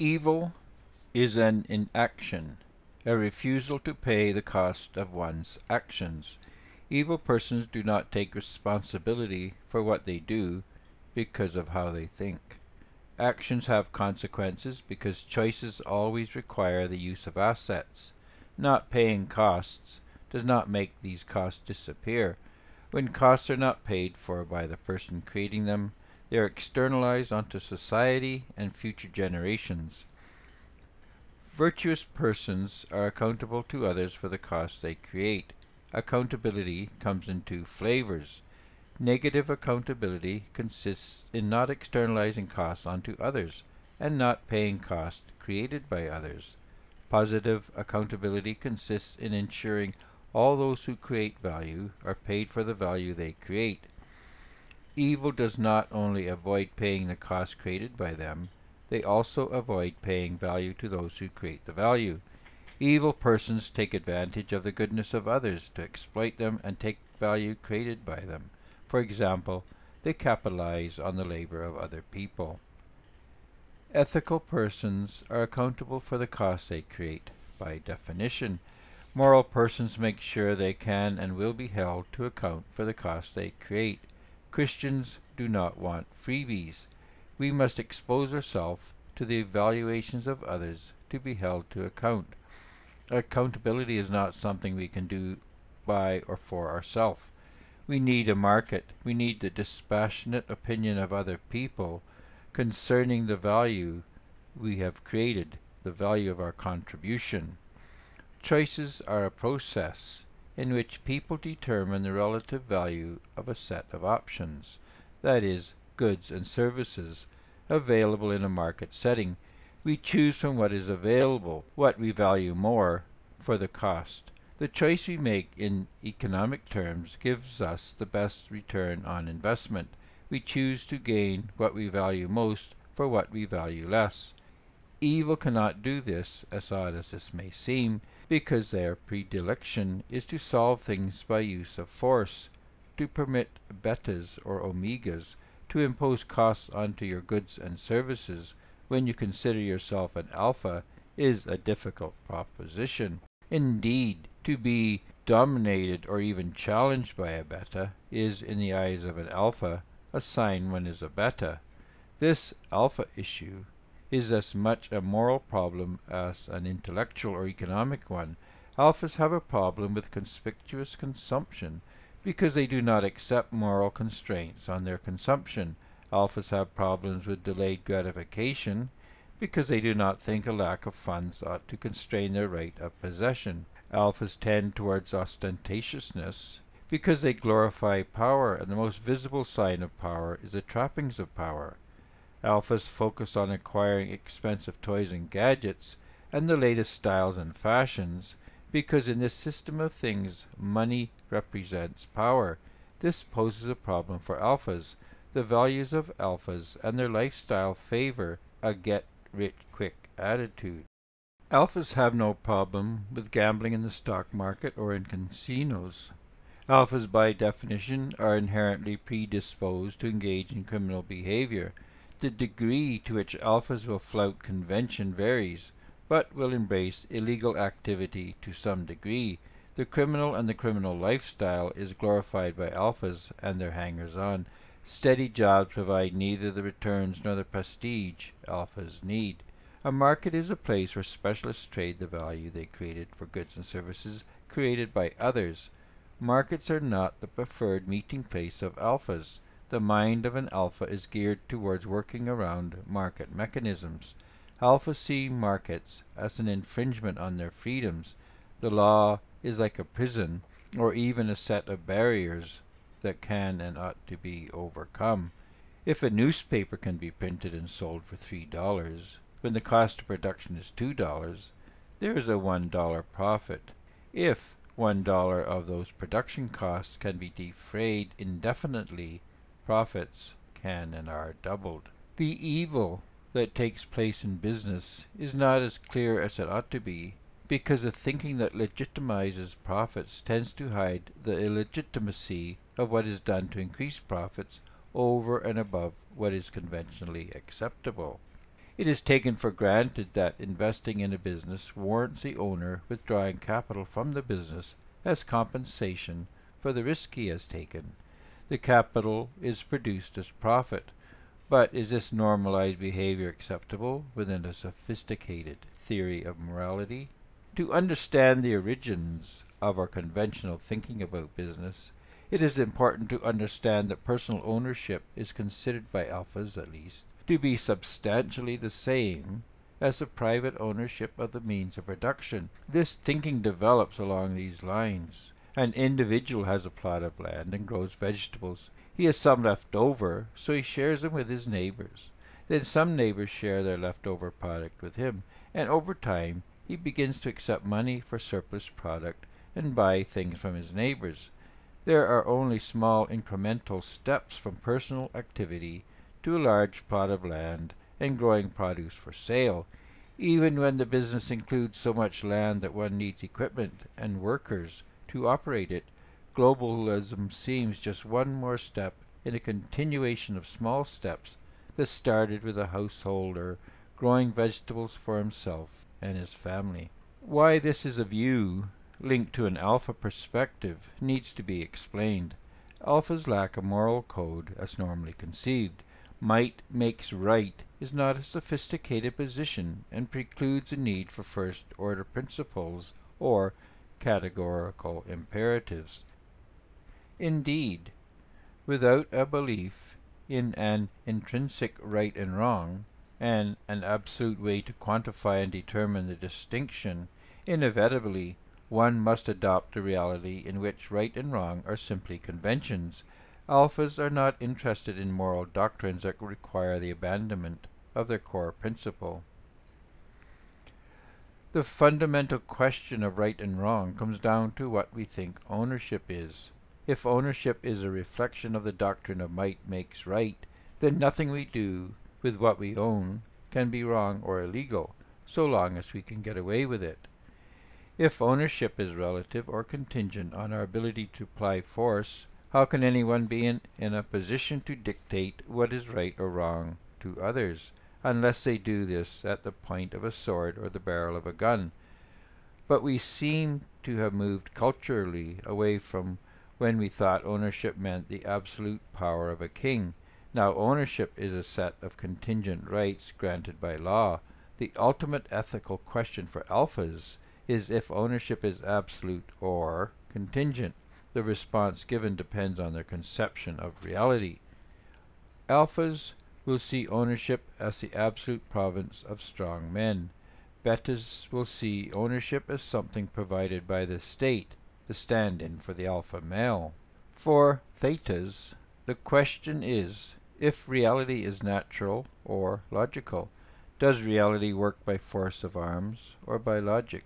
Evil is an inaction, a refusal to pay the cost of one's actions. Evil persons do not take responsibility for what they do because of how they think. Actions have consequences because choices always require the use of assets. Not paying costs does not make these costs disappear. When costs are not paid for by the person creating them, they are externalized onto society and future generations. Virtuous persons are accountable to others for the costs they create. Accountability comes in two flavors. Negative accountability consists in not externalizing costs onto others and not paying costs created by others. Positive accountability consists in ensuring all those who create value are paid for the value they create. Evil does not only avoid paying the cost created by them, they also avoid paying value to those who create the value. Evil persons take advantage of the goodness of others to exploit them and take value created by them. For example, they capitalize on the labor of other people. Ethical persons are accountable for the cost they create. By definition, moral persons make sure they can and will be held to account for the cost they create. Christians do not want freebies. We must expose ourselves to the evaluations of others to be held to account. Accountability is not something we can do by or for ourselves. We need a market. We need the dispassionate opinion of other people concerning the value we have created, the value of our contribution. Choices are a process in which people determine the relative value of a set of options, that is, goods and services, available in a market setting. We choose from what is available, what we value more, for the cost. The choice we make in economic terms gives us the best return on investment. We choose to gain what we value most for what we value less. Evil cannot do this, as odd as this may seem, because their predilection is to solve things by use of force, to permit betas or omegas, to impose costs onto your goods and services when you consider yourself an alpha is a difficult proposition. Indeed, to be dominated or even challenged by a beta is, in the eyes of an alpha, a sign one is a beta. This alpha issue is as much a moral problem as an intellectual or economic one. Alphas have a problem with conspicuous consumption because they do not accept moral constraints on their consumption. Alphas have problems with delayed gratification because they do not think a lack of funds ought to constrain their right of possession. Alphas tend towards ostentatiousness because they glorify power, and the most visible sign of power is the trappings of power. Alphas focus on acquiring expensive toys and gadgets and the latest styles and fashions because in this system of things money represents power. This poses a problem for alphas. The values of alphas and their lifestyle favor a get rich quick attitude. Alphas have no problem with gambling in the stock market or in casinos. Alphas by definition are inherently predisposed to engage in criminal behavior. The degree to which alphas will flout convention varies, but will embrace illegal activity to some degree. The criminal and the criminal lifestyle is glorified by alphas and their hangers-on. Steady jobs provide neither the returns nor the prestige alphas need. A market is a place where specialists trade the value they created for goods and services created by others. Markets are not the preferred meeting place of alphas. The mind of an alpha is geared towards working around market mechanisms. Alphas see markets as an infringement on their freedoms. The law is like a prison, or even a set of barriers that can and ought to be overcome. If a newspaper can be printed and sold for three dollars, when the cost of production is two dollars, there is a one dollar profit. If one dollar of those production costs can be defrayed indefinitely, profits can and are doubled. The evil that takes place in business is not as clear as it ought to be, because the thinking that legitimizes profits tends to hide the illegitimacy of what is done to increase profits over and above what is conventionally acceptable. It is taken for granted that investing in a business warrants the owner withdrawing capital from the business as compensation for the risk he has taken. The capital is produced as profit. But is this normalized behavior acceptable within a sophisticated theory of morality? To understand the origins of our conventional thinking about business, it is important to understand that personal ownership is considered by alphas at least to be substantially the same as the private ownership of the means of production. This thinking develops along these lines. An individual has a plot of land and grows vegetables. He has some left over, so he shares them with his neighbors. Then some neighbors share their leftover product with him, and over time he begins to accept money for surplus product and buy things from his neighbors. There are only small incremental steps from personal activity to a large plot of land and growing produce for sale, even when the business includes so much land that one needs equipment and workers to operate it, globalism seems just one more step in a continuation of small steps that started with a householder growing vegetables for himself and his family. Why this is a view linked to an alpha perspective needs to be explained. Alphas lack a moral code as normally conceived might makes right is not a sophisticated position and precludes a need for first order principles or categorical imperatives. Indeed, without a belief in an intrinsic right and wrong, and an absolute way to quantify and determine the distinction, inevitably one must adopt a reality in which right and wrong are simply conventions Alphas are not interested in moral doctrines that require the abandonment of their core principle. The fundamental question of right and wrong comes down to what we think ownership is. If ownership is a reflection of the doctrine of might makes right, then nothing we do with what we own can be wrong or illegal, so long as we can get away with it. If ownership is relative or contingent on our ability to apply force, how can anyone be in, in a position to dictate what is right or wrong to others, unless they do this at the point of a sword or the barrel of a gun? But we seem to have moved culturally away from when we thought ownership meant the absolute power of a king. Now ownership is a set of contingent rights granted by law. The ultimate ethical question for alphas is if ownership is absolute or contingent. The response given depends on their conception of reality. Alphas will see ownership as the absolute province of strong men. Betas will see ownership as something provided by the state, the stand-in for the alpha male. For thetas, the question is if reality is natural or logical. Does reality work by force of arms or by logic?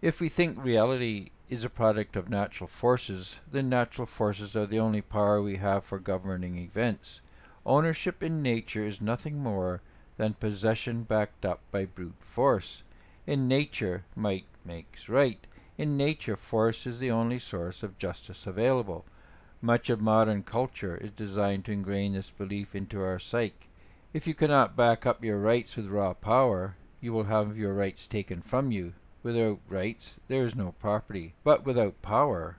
If we think reality is a product of natural forces, then natural forces are the only power we have for governing events. Ownership in nature is nothing more than possession backed up by brute force. In nature, might makes right. In nature, force is the only source of justice available. Much of modern culture is designed to ingrain this belief into our psyche. If you cannot back up your rights with raw power, you will have your rights taken from you. Without rights, there is no property, but without power,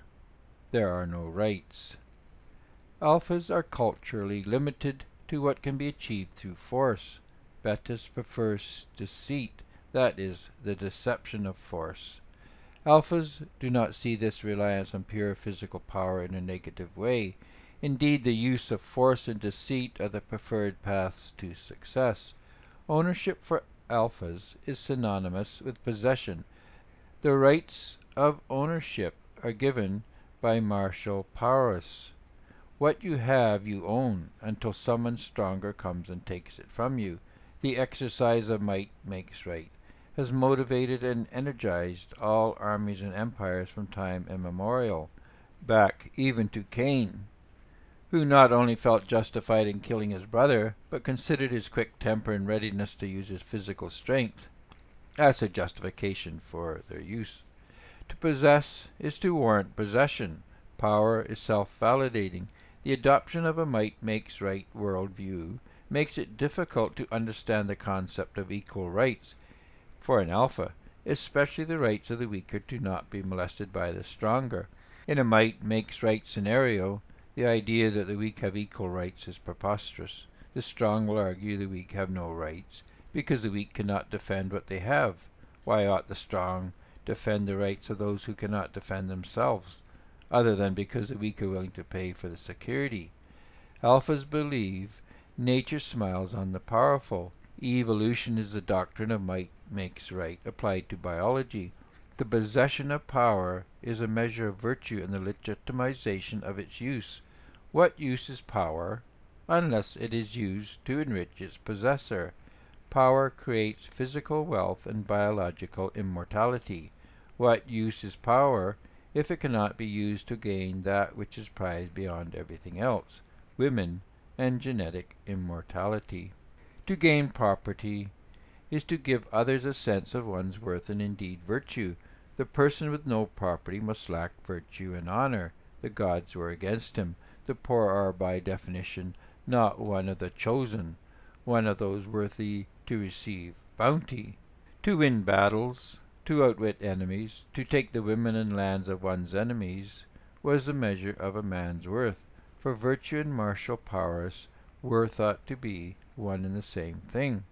there are no rights. Alphas are culturally limited to what can be achieved through force. Betas prefers deceit, that is, the deception of force. Alphas do not see this reliance on pure physical power in a negative way. Indeed, the use of force and deceit are the preferred paths to success. Ownership for alphas is synonymous with possession, the rights of ownership are given by martial prowess. What you have you own until someone stronger comes and takes it from you. The exercise of might makes right has motivated and energized all armies and empires from time immemorial, back even to Cain, who not only felt justified in killing his brother, but considered his quick temper and readiness to use his physical strength as a justification for their use. To possess is to warrant possession. Power is self-validating. The adoption of a might makes right worldview makes it difficult to understand the concept of equal rights for an alpha, especially the rights of the weaker to not be molested by the stronger. In a might makes right scenario, the idea that the weak have equal rights is preposterous. The strong will argue the weak have no rights, because the weak cannot defend what they have. Why ought the strong defend the rights of those who cannot defend themselves, other than because the weak are willing to pay for the security? Alphas believe nature smiles on the powerful. Evolution is the doctrine of might makes right applied to biology. The possession of power is a measure of virtue and the legitimization of its use. What use is power unless it is used to enrich its possessor? Power creates physical wealth and biological immortality. What use is power if it cannot be used to gain that which is prized beyond everything else, women and genetic immortality? To gain property is to give others a sense of one's worth and indeed virtue. The person with no property must lack virtue and honor. The gods were against him. The poor are by definition not one of the chosen, one of those worthy to receive bounty. To win battles, to outwit enemies, to take the women and lands of one's enemies, was the measure of a man's worth, for virtue and martial prowess were thought to be one and the same thing.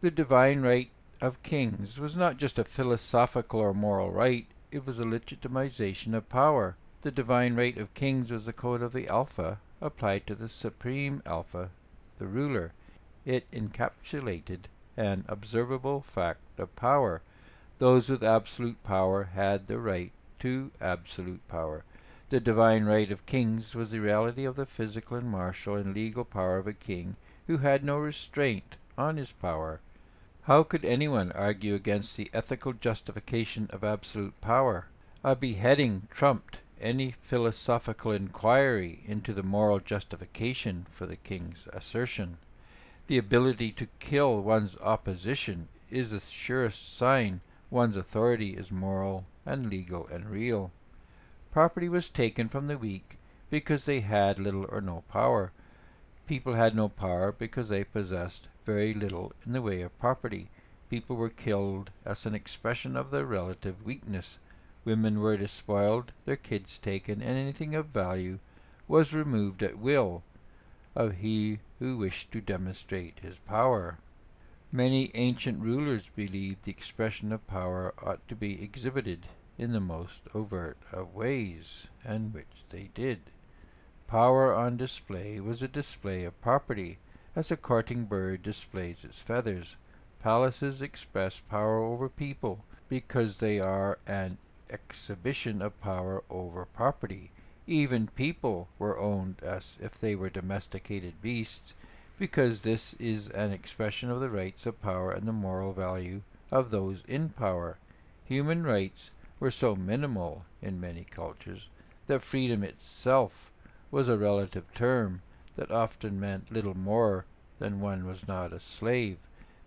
The divine right of kings was not just a philosophical or moral right, it was a legitimization of power. The divine right of kings was the code of the Alpha, applied to the supreme Alpha, the ruler. It encapsulated an observable fact of power. Those with absolute power had the right to absolute power. The divine right of kings was the reality of the physical and martial and legal power of a king who had no restraint on his power. How could anyone argue against the ethical justification of absolute power? A beheading trumped any philosophical inquiry into the moral justification for the king's assertion. The ability to kill one's opposition is the surest sign one's authority is moral and legal and real. Property was taken from the weak because they had little or no power. People had no power because they possessed very little in the way of property. People were killed as an expression of their relative weakness. Women were despoiled, their kids taken, and anything of value was removed at will of he who wished to demonstrate his power. Many ancient rulers believed the expression of power ought to be exhibited in the most overt of ways, and which they did. Power on display was a display of property, as a courting bird displays its feathers. Palaces express power over people because they are an exhibition of power over property. Even people were owned as if they were domesticated beasts, because this is an expression of the rights of power and the moral value of those in power. Human rights were so minimal in many cultures that freedom itself was a relative term that often meant little more than one was not a slave.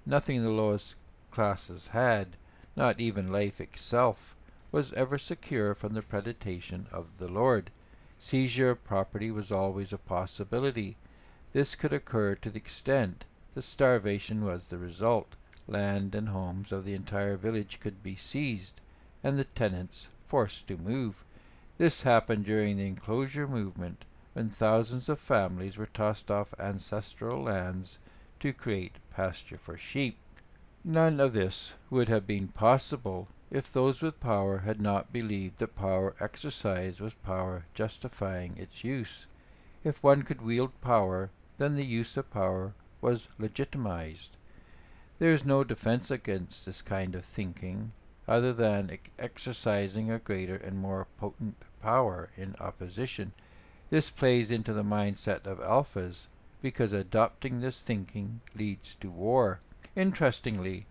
Nothing the lowest classes had, not even life itself, was ever secure from the predation of the Lord. Seizure of property was always a possibility. This could occur to the extent that starvation was the result. Land and homes of the entire village could be seized, and the tenants forced to move. This happened during the enclosure movement, when thousands of families were tossed off ancestral lands to create pasture for sheep. None of this would have been possible if those with power had not believed that power exercised was power justifying its use. If one could wield power, then the use of power was legitimized. There is no defense against this kind of thinking other than exercising a greater and more potent power in opposition this plays into the mindset of alphas because adopting this thinking leads to war. Interestingly,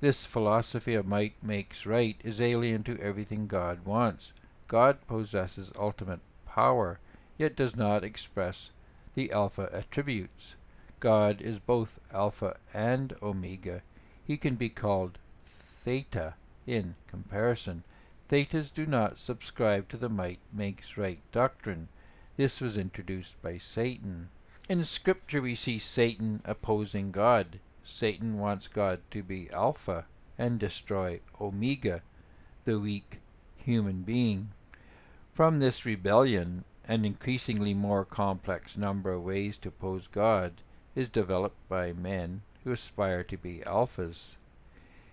this philosophy of might makes right is alien to everything God wants. God possesses ultimate power, yet does not express the alpha attributes. God is both alpha and omega. He can be called theta in comparison. Thetas do not subscribe to the might makes right doctrine. This was introduced by Satan. In Scripture we see Satan opposing God. Satan wants God to be Alpha and destroy Omega, the weak human being. From this rebellion, an increasingly more complex number of ways to oppose God is developed by men who aspire to be alphas.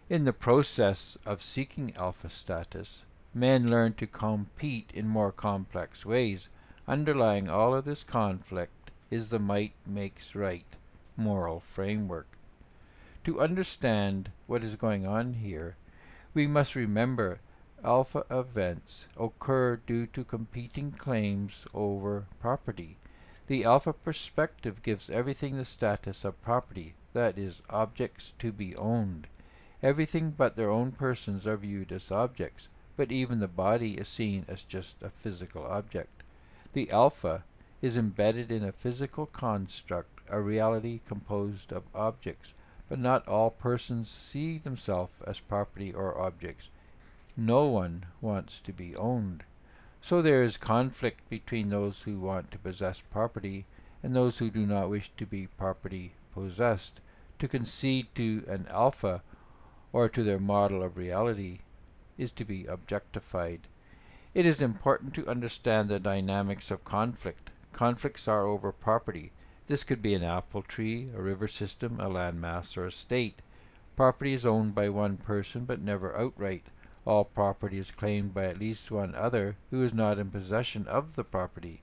In the process of seeking alpha status, men learn to compete in more complex ways. Underlying all of this conflict is the might makes right moral framework. To understand what is going on here, we must remember alpha events occur due to competing claims over property. The alpha perspective gives everything the status of property, that is, objects to be owned. Everything but their own persons are viewed as objects, but even the body is seen as just a physical object. The alpha is embedded in a physical construct, a reality composed of objects, but not all persons see themselves as property or objects. No one wants to be owned. So there is conflict between those who want to possess property and those who do not wish to be property possessed. To concede to an alpha or to their model of reality is to be objectified. It is important to understand the dynamics of conflict. Conflicts are over property. This could be an apple tree, a river system, a landmass, or a state. Property is owned by one person, but never outright. All property is claimed by at least one other who is not in possession of the property.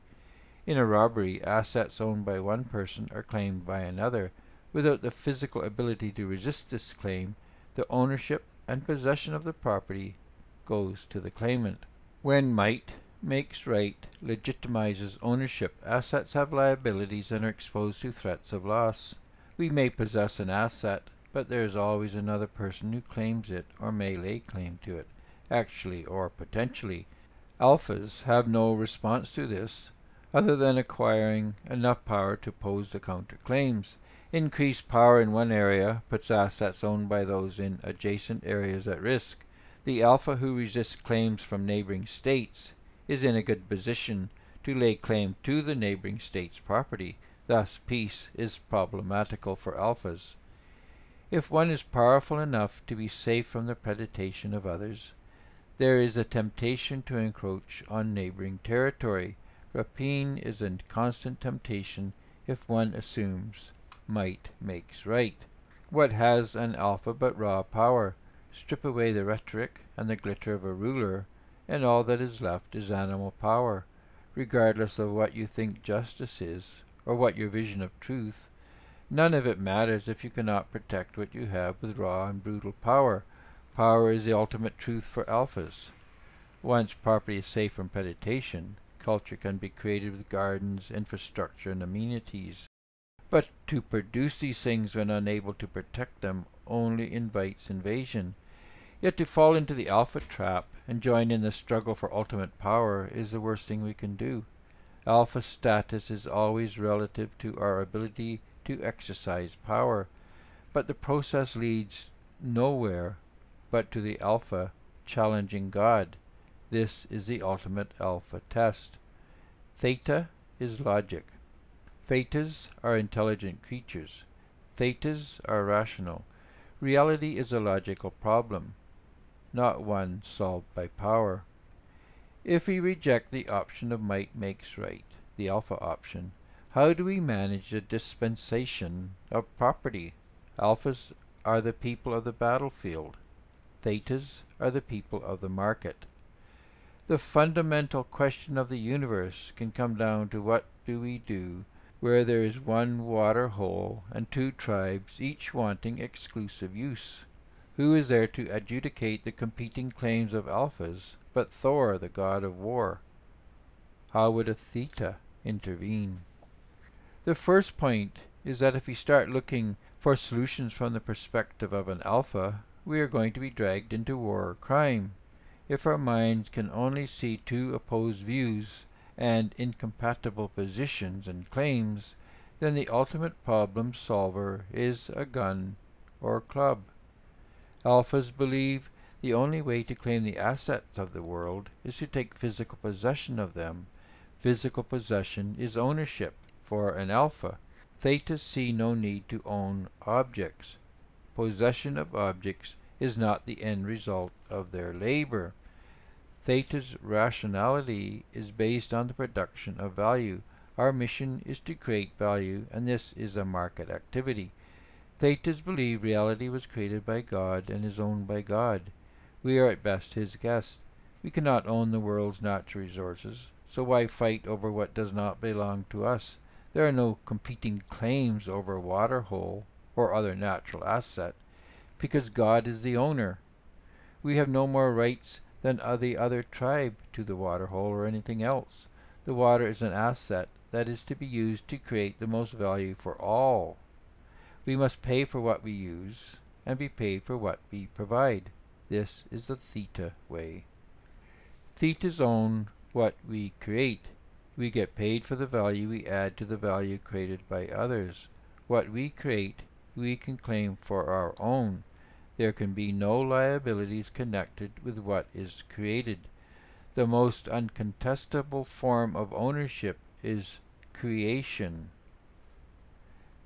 In a robbery, assets owned by one person are claimed by another. Without the physical ability to resist this claim, the ownership and possession of the property goes to the claimant. When might makes right legitimizes ownership. Assets have liabilities and are exposed to threats of loss. We may possess an asset, but there is always another person who claims it or may lay claim to it, actually or potentially. Alphas have no response to this other than acquiring enough power to pose the counterclaims. Increased power in one area puts assets owned by those in adjacent areas at risk. The alpha who resists claims from neighboring states is in a good position to lay claim to the neighboring state's property. Thus, peace is problematical for alphas. If one is powerful enough to be safe from the predation of others, there is a temptation to encroach on neighboring territory. Rapine is a constant temptation if one assumes might makes right. What has an alpha but raw power? Strip away the rhetoric and the glitter of a ruler, and all that is left is animal power. Regardless of what you think justice is, or what your vision of truth, none of it matters if you cannot protect what you have with raw and brutal power. Power is the ultimate truth for alphas. Once property is safe from predation, culture can be created with gardens, infrastructure, and amenities. But to produce these things when unable to protect them only invites invasion. Yet to fall into the alpha trap and join in the struggle for ultimate power is the worst thing we can do. Alpha status is always relative to our ability to exercise power, but the process leads nowhere but to the alpha challenging God. This is the ultimate alpha test. Theta is logic. Thetas are intelligent creatures. Thetas are rational. Reality is a logical problem not one solved by power. If we reject the option of might makes right, the alpha option, how do we manage the dispensation of property? Alphas are the people of the battlefield. Thetas are the people of the market. The fundamental question of the universe can come down to what do we do where there is one water hole and two tribes each wanting exclusive use. Who is there to adjudicate the competing claims of alphas but Thor, the god of war? How would a theta intervene? The first point is that if we start looking for solutions from the perspective of an alpha, we are going to be dragged into war or crime. If our minds can only see two opposed views and incompatible positions and claims, then the ultimate problem solver is a gun or a club. Alphas believe the only way to claim the assets of the world is to take physical possession of them. Physical possession is ownership. For an alpha. Thetas see no need to own objects. Possession of objects is not the end result of their labor. Theta's rationality is based on the production of value. Our mission is to create value, and this is a market activity. Thetas believe reality was created by God and is owned by God. We are at best his guests. We cannot own the world's natural resources, so why fight over what does not belong to us? There are no competing claims over waterhole or other natural asset, because God is the owner. We have no more rights than the other tribe to the waterhole or anything else. The water is an asset that is to be used to create the most value for all. We must pay for what we use and be paid for what we provide. This is the theta way. Thetas own what we create. We get paid for the value we add to the value created by others. What we create, we can claim for our own. There can be no liabilities connected with what is created. The most uncontestable form of ownership is creation.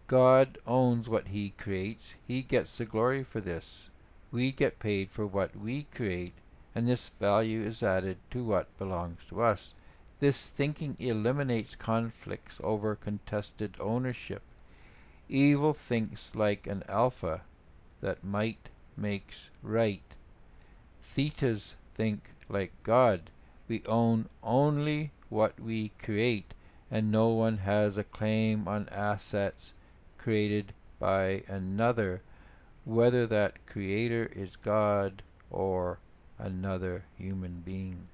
God owns what he creates. He gets the glory for this. We get paid for what we create, and this value is added to what belongs to us. This thinking eliminates conflicts over contested ownership. Evil thinks like an alpha, that might makes right. Thetas think like God. We own only what we create, and no one has a claim on assets created by another whether that creator is God or another human being.